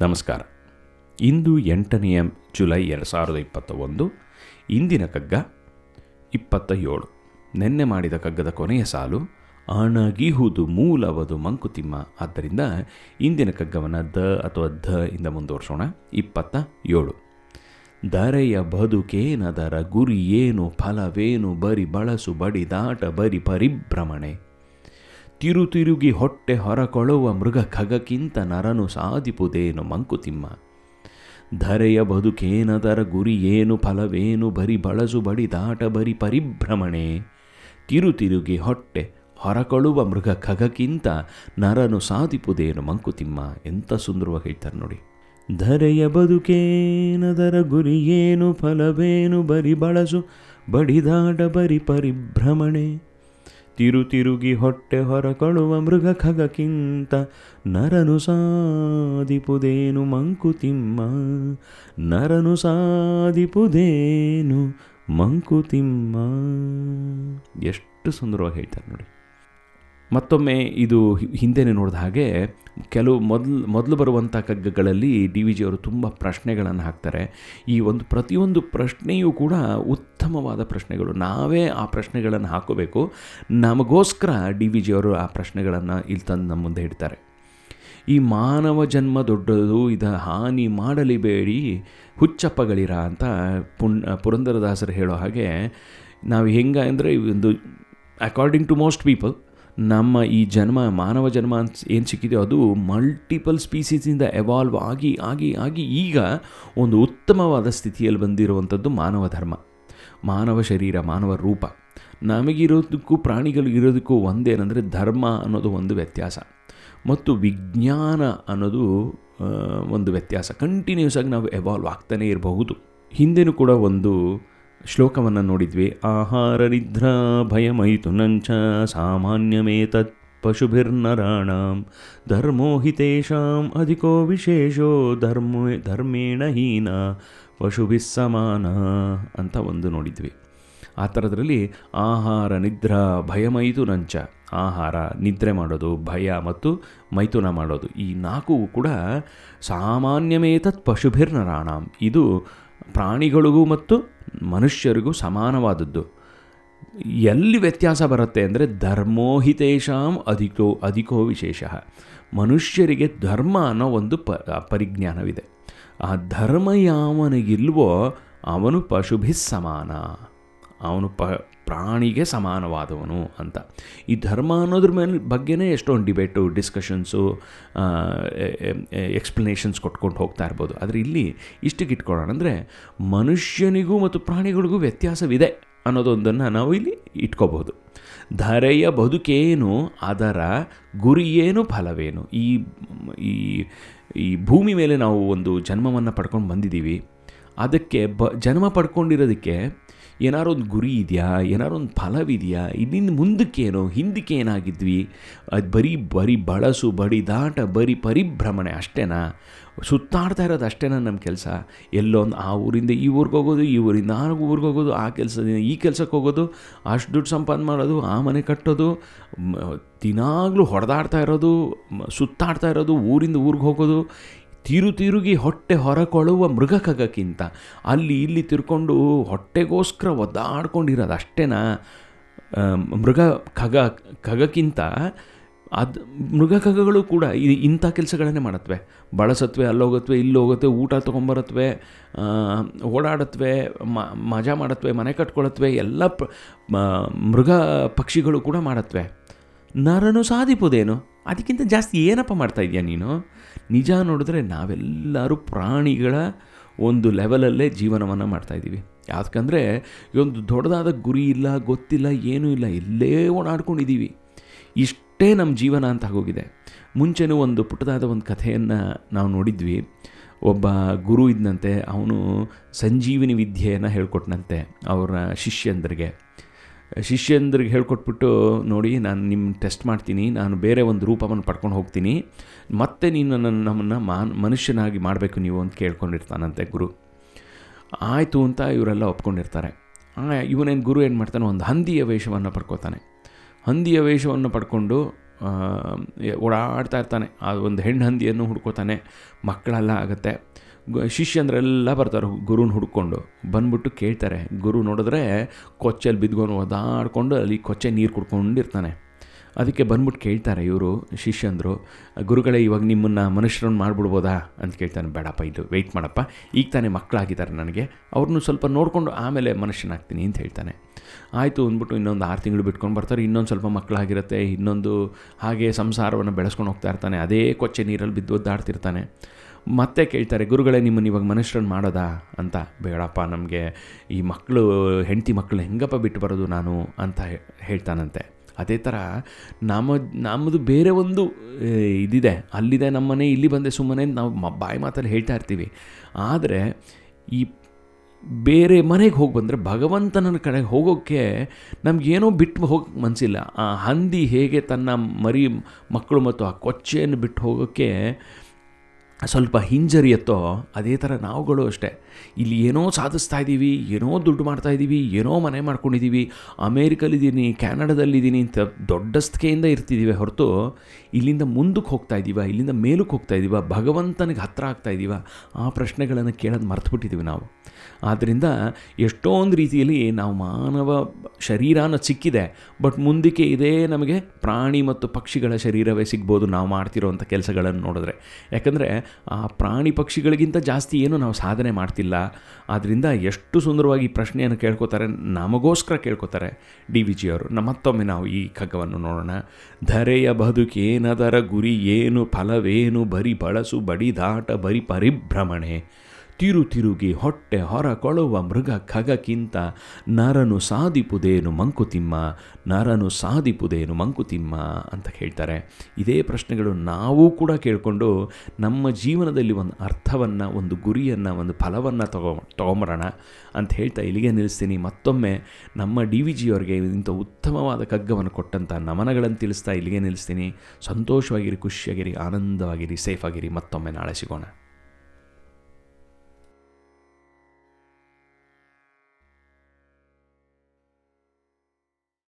ನಮಸ್ಕಾರ. ಇಂದು ಎಂಟನೆಯ ಜುಲೈ ಎರಡು ಸಾವಿರದ ಇಪ್ಪತ್ತ ಒಂದು, ಇಂದಿನ ಕಗ್ಗ ಇಪ್ಪತ್ತ ಏಳು ನಿನ್ನೆ ಮಾಡಿದ ಕಗ್ಗದ ಕೊನೆಯ ಸಾಲು, ಅಣಗಿಹುದು ಮೂಲವದು ಮಂಕುತಿಮ್ಮ. ಆದ್ದರಿಂದ ಇಂದಿನ ಕಗ್ಗವನ್ನು ದ ಅಥವಾ ಧ ಇಂದ ಮುಂದುವರ್ಸೋಣ. ಇಪ್ಪತ್ತ ಏಳು ದರೆಯ ಬದುಕೇನದರ ಗುರಿ ಏನು, ಫಲವೇನು, ಬರಿ ಬಳಸು ಬಡಿದಾಟ ಬರಿ ಪರಿಭ್ರಮಣೆ. ತಿರುತಿರುಗಿ ಹೊಟ್ಟೆ ಹೊರಕೊಳುವ ಮೃಗ ಖಗಕ್ಕಿಂತ ನರನು ಸಾಧಿಪುದೇನು ಮಂಕುತಿಮ್ಮ? ಧರೆಯ ಬದುಕೇನದರ ಗುರಿ ಏನು, ಫಲವೇನು, ಬರಿ ಬಳಸು ಬಡಿದಾಟ ಬರಿ ಪರಿಭ್ರಮಣೆ? ತಿರುತಿರುಗಿ ಹೊಟ್ಟೆ ಹೊರಕೊಳ್ಳುವ ಮೃಗ ಖಗಕ್ಕಿಂತ ನರನು ಸಾಧಿಪುದೇನು ಮಂಕುತಿಮ್ಮ? ಎಂಥ ಸುಂದರವಾಗಿ ಹೇಳ್ತಾರೆ ನೋಡಿ. ಧರೆಯ ಬದುಕೇನದರ ಗುರಿ ಏನು, ಫಲವೇನು, ಬರಿ ಬಳಸು ಬಡಿದಾಟ ಬರಿ ಪರಿಭ್ರಮಣೆ? ತಿರು ತಿರುಗಿ ಹೊಟ್ಟೆ ಹೊರಕೊಳ್ಳುವ ಮೃಗ ಖಗಕ್ಕಿಂತ ನರನು ಸಾಧಿಪುದೇನು ಮಂಕುತಿಮ್ಮ. ನರನು ಸಾಧಿಪುದೇನು ಮಂಕುತಿಮ್ಮ. ಎಷ್ಟು ಸುಂದರವಾಗಿ ಹೇಳ್ತಾರೆ ನೋಡಿ. ಮತ್ತೊಮ್ಮೆ ಇದು ಹಿಂದೆನೆ ನೋಡಿದ ಹಾಗೆ ಕೆಲವು ಮೊದಲು ಮೊದಲು ಬರುವಂಥ ಕಗ್ಗಗಳಲ್ಲಿ ಡಿ ವಿ ಜಿಯವರು ತುಂಬ ಪ್ರಶ್ನೆಗಳನ್ನು ಹಾಕ್ತಾರೆ. ಈ ಒಂದು ಪ್ರತಿಯೊಂದು ಪ್ರಶ್ನೆಯೂ ಕೂಡ ಉತ್ತಮವಾದ ಪ್ರಶ್ನೆಗಳು. ನಾವೇ ಆ ಪ್ರಶ್ನೆಗಳನ್ನು ಹಾಕೋಬೇಕು. ನಮಗೋಸ್ಕರ ಡಿ ವಿ ಜಿಯವರು ಆ ಪ್ರಶ್ನೆಗಳನ್ನು ಇಲ್ಲಿ ತಂದು ನಮ್ಮ ಮುಂದೆ ಇಡ್ತಾರೆ. ಈ ಮಾನವ ಜನ್ಮ ದೊಡ್ಡದು, ಇದ ಹಾನಿ ಮಾಡಲಿಬೇಡಿ ಹುಚ್ಚಪ್ಪಗಳಿರ ಅಂತ ಪುಣ್, ಪುರಂದರದಾಸರು ಹೇಳೋ ಹಾಗೆ ನಾವು ಹೆಂಗೆ ಅಂದರೆ ಒಂದು ಅಕಾರ್ಡಿಂಗ್ ಟು ಮೋಸ್ಟ್ ಪೀಪಲ್ ನಮ್ಮ ಈ ಜನ್ಮ, ಮಾನವ ಜನ್ಮ ಅಂತ ಏನು ಸಿಕ್ಕಿದೆಯೋ ಅದು ಮಲ್ಟಿಪಲ್ ಸ್ಪೀಸೀಸಿಂದ ಎವಾಲ್ವ್ ಆಗಿ ಆಗಿ ಆಗಿ ಈಗ ಒಂದು ಉತ್ತಮವಾದ ಸ್ಥಿತಿಯಲ್ಲಿ ಬಂದಿರುವಂಥದ್ದು ಮಾನವ ಧರ್ಮ. ಮಾನವ ಶರೀರ, ಮಾನವ ರೂಪ. ನಮಗಿರೋದಕ್ಕೂ ಪ್ರಾಣಿಗಳು ಇರೋದಕ್ಕೂ ಒಂದೇನೆಂದರೆ ಧರ್ಮ ಅನ್ನೋದು ಒಂದು ವ್ಯತ್ಯಾಸ. ಮತ್ತು ವಿಜ್ಞಾನ ಅನ್ನೋದು ಒಂದು ವ್ಯತ್ಯಾಸ. ಕಂಟಿನ್ಯೂಸ್ ಆಗಿ ನಾವು ಎವಾಲ್ವ್ ಆಗ್ತಾನೇ ಇರಬಹುದು. ಹಿಂದೆನೂ ಕೂಡ ಒಂದು ಶ್ಲೋಕವನ್ನು ನೋಡಿದ್ವಿ. ಆಹಾರ ನಿದ್ರಾ ಭಯಮಯಿತು ನಂಚ ಸಾಮಾನ್ಯಮೇತತ್ ಪಶುಭಿರ್ನರಾಣಾಂ ಧರ್ಮೋ ಹಿತೇಷಾಂ ಅಧಿಕೋ ವಿಶೇಷೋ ಧರ್ಮ ಧರ್ಮೇಣ ಹೀನ ಪಶುಭಿಸ್ ಸಮಾನ ಅಂತ ಒಂದು ನೋಡಿದ್ವಿ. ಆ ಥರದ್ರಲ್ಲಿ ಆಹಾರ ನಿದ್ರಾ ಭಯಮೈತು ನಂಚ. ಆಹಾರ ನಿದ್ರೆ ಮಾಡೋದು, ಭಯ ಮತ್ತು ಮೈಥುನ ಮಾಡೋದು ಈ ನಾಲ್ಕು ಕೂಡ ಸಾಮಾನ್ಯಮೇತತ್ ಪಶುಭಿರ್ನರಾಣಾಂ. ಇದು ಪ್ರಾಣಿಗಳಿಗೂ ಮತ್ತು ಮನುಷ್ಯರಿಗೂ ಸಮಾನವಾದದ್ದು. ಎಲ್ಲಿ ವ್ಯತ್ಯಾಸ ಬರುತ್ತೆ ಅಂದರೆ ಧರ್ಮೋಹಿತೇಷಾಂ ಅಧಿಕೋ ಅಧಿಕೋ ವಿಶೇಷ. ಮನುಷ್ಯರಿಗೆ ಧರ್ಮ ಅನ್ನೋ ಒಂದು ಪ, ಪರಿಜ್ಞಾನವಿದೆ. ಆ ಧರ್ಮ ಯಾವನಿಗಿಲ್ವೋ ಅವನು ಪಶುಭಿ ಸಮಾನ ಅವನು ಪ, ಪ್ರಾಣಿಗೆ ಸಮಾನವಾದವನು ಅಂತ. ಈ ಧರ್ಮ ಅನ್ನೋದ್ರ ಮೇಲೆ ಬಗ್ಗೆನೇ ಎಷ್ಟೊಂದು ಡಿಬೇಟು ಡಿಸ್ಕಷನ್ಸು ಎಕ್ಸ್ಪ್ಲನೇಷನ್ಸ್ ಕೊಟ್ಕೊಂಡು ಹೋಗ್ತಾ ಇರ್ಬೋದು. ಆದರೆ ಇಲ್ಲಿ ಇಷ್ಟಕ್ಕೆ ಇಟ್ಕೊಳ್ಳೋಣ ಅಂದರೆ ಮನುಷ್ಯನಿಗೂ ಮತ್ತು ಪ್ರಾಣಿಗಳಿಗೂ ವ್ಯತ್ಯಾಸವಿದೆ ಅನ್ನೋದೊಂದನ್ನು ನಾವು ಇಲ್ಲಿ ಇಟ್ಕೋಬಹುದು ಧರೆಯ ಬದುಕೇನು, ಅದರ ಗುರಿಯೇನು, ಫಲವೇನು? ಈ ಈ ಈ ಭೂಮಿ ಮೇಲೆ ನಾವು ಒಂದು ಜನ್ಮವನ್ನು ಪಡ್ಕೊಂಡು ಬಂದಿದ್ದೀವಿ. ಅದಕ್ಕೆ ಬ, ಜನ್ಮ ಪಡ್ಕೊಂಡಿರೋದಕ್ಕೆ ಏನಾರು ಒಂದು ಗುರಿ ಇದೆಯಾ? ಏನಾರು ಒಂದು ಫಲವಿದೆಯಾ? ಇಲ್ಲಿಂದ ಮುಂದಕ್ಕೇನು? ಹಿಂದಕ್ಕೆ ಏನಾಗಿದ್ವಿ? ಅದು ಬರೀ ಬರೀ ಬಳಸು ಬಡಿದಾಟ ಬರೀ ಪರಿಭ್ರಮಣೆ ಅಷ್ಟೇನಾ? ಸುತ್ತಾಡ್ತಾ ಇರೋದು ಅಷ್ಟೇನಾ ನಮ್ಮ ಕೆಲಸ? ಎಲ್ಲೊಂದು ಆ ಊರಿಂದ ಈ ಊರಿಗೆ ಹೋಗೋದು, ಈ ಊರಿಂದ ಆ ಊರಿಗೆ ಹೋಗೋದು, ಆ ಕೆಲಸದಿಂದ ಈ ಕೆಲಸಕ್ಕೆ ಹೋಗೋದು, ಅಷ್ಟು ದುಡ್ಡು ಸಂಪಾದನೆ ಮಾಡೋದು, ಆ ಮನೆ ಕಟ್ಟೋದು ದಿನಾಗ್ಲೂ ಹೊಡೆದಾಡ್ತಾ ಇರೋದು ಸುತ್ತಾಡ್ತಾ ಇರೋದು, ಊರಿಂದ ಊರಿಗೆ ಹೋಗೋದು ತಿರು ತಿರುಗಿ ಹೊಟ್ಟೆ ಹೊರಕೊಳ್ಳುವ ಮೃಗ ಖಗಕ್ಕಿಂತ ಅಲ್ಲಿ ಇಲ್ಲಿ ತಿರ್ಕೊಂಡು ಹೊಟ್ಟೆಗೋಸ್ಕರ ಒದ್ದಾಡ್ಕೊಂಡಿರೋದು ಅಷ್ಟೇನಾ? ಮೃಗ ಖಗ ಖಗಕ್ಕಿಂತ ಅದು ಮೃಗ ಖಗಗಳು ಕೂಡ ಇಂಥ ಕೆಲಸಗಳನ್ನೇ ಮಾಡತ್ವೆ. ಬಳಸತ್ವೆ, ಅಲ್ಲೋಗತ್ವೆ, ಇಲ್ಲೋಗತ್ವೆ, ಊಟ ತೊಗೊಂಬರತ್ವೆ ಓಡಾಡತ್ವೆ, ಮ, ಮಜಾ ಮಾಡತ್ವೆ, ಮನೆ ಕಟ್ಕೊಳತ್ವೆ, ಎಲ್ಲ ಮೃಗ ಪಕ್ಷಿಗಳು ಕೂಡ ಮಾಡತ್ವೆ. ನರನು ಸಾಧಿಪುದೇನು? ಅದಕ್ಕಿಂತ ಜಾಸ್ತಿ ಏನಪ್ಪ ಮಾಡ್ತಾ ಇದೆಯಾ ನೀನು? ನಿಜ ನೋಡಿದ್ರೆ ನಾವೆಲ್ಲರೂ ಪ್ರಾಣಿಗಳ ಒಂದು ಲೆವೆಲಲ್ಲೇ ಜೀವನವನ್ನು ಮಾಡ್ತಾಯಿದ್ದೀವಿ ಯಾಕಂದರೆ ಒಂದು ದೊಡ್ಡದಾದ ಗುರಿ ಇಲ್ಲ, ಗೊತ್ತಿಲ್ಲ, ಏನೂ ಇಲ್ಲ, ಎಲ್ಲೇ ಓಡಾಡ್ಕೊಂಡಿದ್ದೀವಿ. ಇಷ್ಟೇ ನಮ್ಮ ಜೀವನ ಅಂತ ಆಗೋಗಿದೆ. ಮುಂಚೆನೂ ಒಂದು ಪುಟ್ಟದಾದ ಒಂದು ಕಥೆಯನ್ನು ನಾವು ನೋಡಿದ್ವಿ. ಒಬ್ಬ ಗುರು ಇದ್ದಂತೆ ಅವನು ಸಂಜೀವಿನಿ ವಿದ್ಯೆಯನ್ನು ಹೇಳ್ಕೊಟ್ನಂತೆ, ಅವರ ಶಿಷ್ಯಂದ್ರಿಗೆ. ಶಿಷ್ಯಂದ್ರಿಗೆ ಹೇಳ್ಕೊಟ್ಬಿಟ್ಟು ನೋಡಿ, ನಾನು ನಿಮ್ಮ ಟೆಸ್ಟ್ ಮಾಡ್ತೀನಿ, ನಾನು ಬೇರೆ ಒಂದು ರೂಪವನ್ನು ಪಡ್ಕೊಂಡು ಹೋಗ್ತೀನಿ, ಮತ್ತೆ ನೀನು ನನ್ನ ನಮ್ಮನ್ನು ಮಾನ್, ಮನುಷ್ಯನಾಗಿ ಮಾಡಬೇಕು ನೀವು ಅಂತ ಕೇಳ್ಕೊಂಡಿರ್ತಾನಂತೆ ಗುರು. ಆಯಿತು ಅಂತ ಇವರೆಲ್ಲ ಒಪ್ಕೊಂಡಿರ್ತಾರೆ. ಇವನೇನು ಗುರು ಏನು ಮಾಡ್ತಾನೆ, ಒಂದು ಹಂದಿಯ ವೇಷವನ್ನು ಪಡ್ಕೋತಾನೆ. ಹಂದಿಯ ವೇಷವನ್ನು ಪಡ್ಕೊಂಡು ಓಡಾಡ್ತಾ ಇರ್ತಾನೆ. ಆ, ಒಂದು ಹೆಣ್ಣು ಹಂದಿಯನ್ನು ಹುಡ್ಕೋತಾನೆ. ಮಕ್ಕಳೆಲ್ಲ ಆಗುತ್ತೆ. ಶಿಷ್ಯಂದ್ರೆಲ್ಲ ಬರ್ತಾರೆ ಗುರುನ ಹುಡ್ಕೊಂಡು. ಬಂದ್ಬಿಟ್ಟು ಕೇಳ್ತಾರೆ. ಗುರು ನೋಡಿದ್ರೆ ಕೊಚ್ಚಲ್ಲಿ ಬಿದ್ಕೊಂಡು ಒದಾಡ್ಕೊಂಡು ಅಲ್ಲಿ ಕೊಚ್ಚೆ ನೀರು ಕುಡ್ಕೊಂಡಿರ್ತಾನೆ. ಅದಕ್ಕೆ ಬಂದ್ಬಿಟ್ಟು ಕೇಳ್ತಾರೆ ಇವರು, ಶಿಷ್ಯಂದರು, ಗುರುಗಳೇ ಇವಾಗ ನಿಮ್ಮನ್ನು ಮನುಷ್ಯರನ್ನು ಮಾಡಿಬಿಡ್ಬೋದಾ ಅಂತ ಕೇಳ್ತಾನೆ. ಬೇಡಪ್ಪ, ಇದು ವೆಯ್ಟ್ ಮಾಡಪ್ಪ. ಈಗ ತಾನೇ ಮಕ್ಕಳಾಗಿದ್ದಾರೆ ನನಗೆ. ಅವ್ರನ್ನೂ ಸ್ವಲ್ಪ ನೋಡಿಕೊಂಡು ಆಮೇಲೆ ಮನುಷ್ಯನಾಗ್ತೀನಿ ಅಂತ ಹೇಳ್ತಾನೆ. ಆಯಿತು ಅಂದ್ಬಿಟ್ಟು ಇನ್ನೊಂದು ಆರು ತಿಂಗಳು ಬಿಟ್ಕೊಂಡು ಬರ್ತಾರೆ. ಇನ್ನೊಂದು ಸ್ವಲ್ಪ ಮಕ್ಕಳಾಗಿರುತ್ತೆ ಇನ್ನೊಂದು ಹಾಗೆ ಸಂಸಾರವನ್ನು ಬೆಳೆಸ್ಕೊಂಡು ಹೋಗ್ತಾ ಇರ್ತಾನೆ. ಅದೇ ಕೊಚ್ಚೆ ನೀರಲ್ಲಿ ಬಿದ್ದು ಒದ್ದಾಡ್ತಿರ್ತಾನೆ ಮತ್ತೆ ಕೇಳ್ತಾರೆ, ಗುರುಗಳೇ ನಿಮ್ಮನ್ನು ಇವಾಗ ಮನುಷ್ಯರನ್ನು ಮಾಡೋದಾ? ಅಂತ. ಬೇಡಪ್ಪ, ನಮಗೆ ಈ ಮಕ್ಕಳು, ಹೆಂಡತಿ ಮಕ್ಕಳು ಹೆಂಗಪ್ಪ ಬಿಟ್ಟು ಬರೋದು ನಾನು? ಅಂತ ಹೇಳ್ತಾನಂತೆ. ಅದೇ ಥರ ನಮ್ಮ ನಮ್ಮದು ಬೇರೆ ಒಂದು ಇದಿದೆ. ಅಲ್ಲಿದೆ ನಮ್ಮನೆ, ಇಲ್ಲಿ ಬಂದೆ ಸುಮ್ಮನೆ ನಾವು ಬಾಯಿ ಮಾತಲ್ಲಿ ಹೇಳ್ತಾ ಇರ್ತೀವಿ. ಆದರೆ ಈ ಬೇರೆ ಮನೆಗೆ ಹೋಗಿ ಬಂದರೆ ಭಗವಂತನ ಕಡೆಗೆ ಹೋಗೋಕ್ಕೆ ನಮಗೇನೋ ಬಿಟ್ಟು ಹೋಗಕ್ಕೆ ಮನಸ್ಸಿಲ್ಲ ಆ ಹಂದಿ ಹೇಗೆ ತನ್ನ ಮರಿ ಮಕ್ಕಳು ಮತ್ತು ಆ ಕೊಚ್ಚೆಯನ್ನು ಬಿಟ್ಟು ಹೋಗೋಕ್ಕೆ ಸ್ವಲ್ಪ ಹಿಂಜರಿಯತ್ತೋ ಅದೇ ಥರ ನಾವುಗಳು ಅಷ್ಟೇ. ಇಲ್ಲಿ ಏನೋ ಸಾಧಿಸ್ತಾ ಇದ್ದೀವಿ, ಏನೋ ದುಡ್ಡು ಮಾಡ್ತಾ ಇದ್ದೀವಿ, ಏನೋ ಮನೆ ಮಾಡ್ಕೊಂಡಿದ್ದೀವಿ, ಅಮೇರಿಕಲ್ಲಿದ್ದೀನಿ, ಕ್ಯಾನಡದಲ್ಲಿದ್ದೀನಿ ಅಂತ ದೊಡ್ಡಸ್ತಿಕೆಯಿಂದ ಇರ್ತಿದ್ದೀವಿ ಹೊರತು ಇಲ್ಲಿಂದ ಮುಂದಕ್ಕೆ ಹೋಗ್ತಾ ಇದ್ದೀವ, ಇಲ್ಲಿಂದ ಮೇಲಕ್ಕೆ ಹೋಗ್ತಾ ಇದ್ದೀವ, ಭಗವಂತನಿಗೆ ಹತ್ರ ಆಗ್ತಾ ಇದ್ದೀವ, ಆ ಪ್ರಶ್ನೆಗಳನ್ನು ಕೇಳೋದು ಮರ್ತುಬಿಟ್ಟಿದ್ದೀವಿ ನಾವು. ಆದ್ದರಿಂದ ಎಷ್ಟೊಂದು ರೀತಿಯಲ್ಲಿ ನಾವು ಮಾನವ ಶರೀರನ ಸಿಕ್ಕಿದೆ ಬಟ್ ಮುಂದಕ್ಕೆ ಇದೇ ನಮಗೆ ಪ್ರಾಣಿ ಮತ್ತು ಪಕ್ಷಿಗಳ ಶರೀರವೇ ಸಿಗ್ಬೋದು ನಾವು ಮಾಡ್ತಿರೋವಂಥ ಕೆಲಸಗಳನ್ನು ನೋಡಿದ್ರೆ. ಯಾಕಂದರೆ ಆ ಪ್ರಾಣಿ ಪಕ್ಷಿಗಳಿಗಿಂತ ಜಾಸ್ತಿ ಏನು ನಾವು ಸಾಧನೆ ಮಾಡ್ತಿಲ್ಲ. ಆದ್ದರಿಂದ ಎಷ್ಟು ಸುಂದರವಾಗಿ ಪ್ರಶ್ನೆಯನ್ನು ಕೇಳ್ಕೊತಾರೆ, ನಮಗೋಸ್ಕರ ಕೇಳ್ಕೊತಾರೆ ಡಿ ವಿ ಜಿಯವರು ಮತ್ತೊಮ್ಮೆ ನಾವು ಈ ಖಗ್ಗವನ್ನು ನೋಡೋಣ. ಧರೆಯ ಬದುಕೇನದರ ಗುರಿ ಏನು, ಫಲವೇನು, ಬರಿ ಬಳಸು ಬಡಿದಾಟ ಬರಿ ಪರಿಭ್ರಮಣೆ. ತಿರು ತಿರುಗಿ ಹೊಟ್ಟೆ ಹೊರ ಕೊಳುವ ಮೃಗ ಖಗಕ್ಕಿಂತ, ನರನು ಸಾಧಿಪುದೇನು ಮಂಕುತಿಮ್ಮ, ನರನು ಸಾಧಿಪುದೇನು ಮಂಕುತಿಮ್ಮ ಅಂತ ಹೇಳ್ತಾರೆ. ಇದೇ ಪ್ರಶ್ನೆಗಳು ನಾವು ಕೂಡ ಕೇಳಿಕೊಂಡು ನಮ್ಮ ಜೀವನದಲ್ಲಿ ಒಂದು ಅರ್ಥವನ್ನು, ಒಂದು ಗುರಿಯನ್ನು, ಒಂದು ಫಲವನ್ನು ತಗೋ, ತೊಗೊಂಬರೋಣ ಅಂತ ಹೇಳ್ತಾ ಇಲ್ಲಿಗೆ ನಿಲ್ಲಿಸ್ತೀನಿ. ಮತ್ತೊಮ್ಮೆ ನಮ್ಮ ಡಿ ವಿ ಜಿಯವರಿಗೆ ಇಂಥ ಉತ್ತಮವಾದ ಕಗ್ಗವನ್ನು ಕೊಟ್ಟಂಥ ನಮನಗಳನ್ನು ತಿಳಿಸ್ತಾ ಇಲ್ಲಿಗೆ ನಿಲ್ಲಿಸ್ತೀನಿ. ಸಂತೋಷವಾಗಿರಿ, ಖುಷಿಯಾಗಿರಿ, ಆನಂದವಾಗಿರಿ, ಸೇಫಾಗಿರಿ. ಮತ್ತೊಮ್ಮೆ ನಾಳೆ ಸಿಗೋಣ.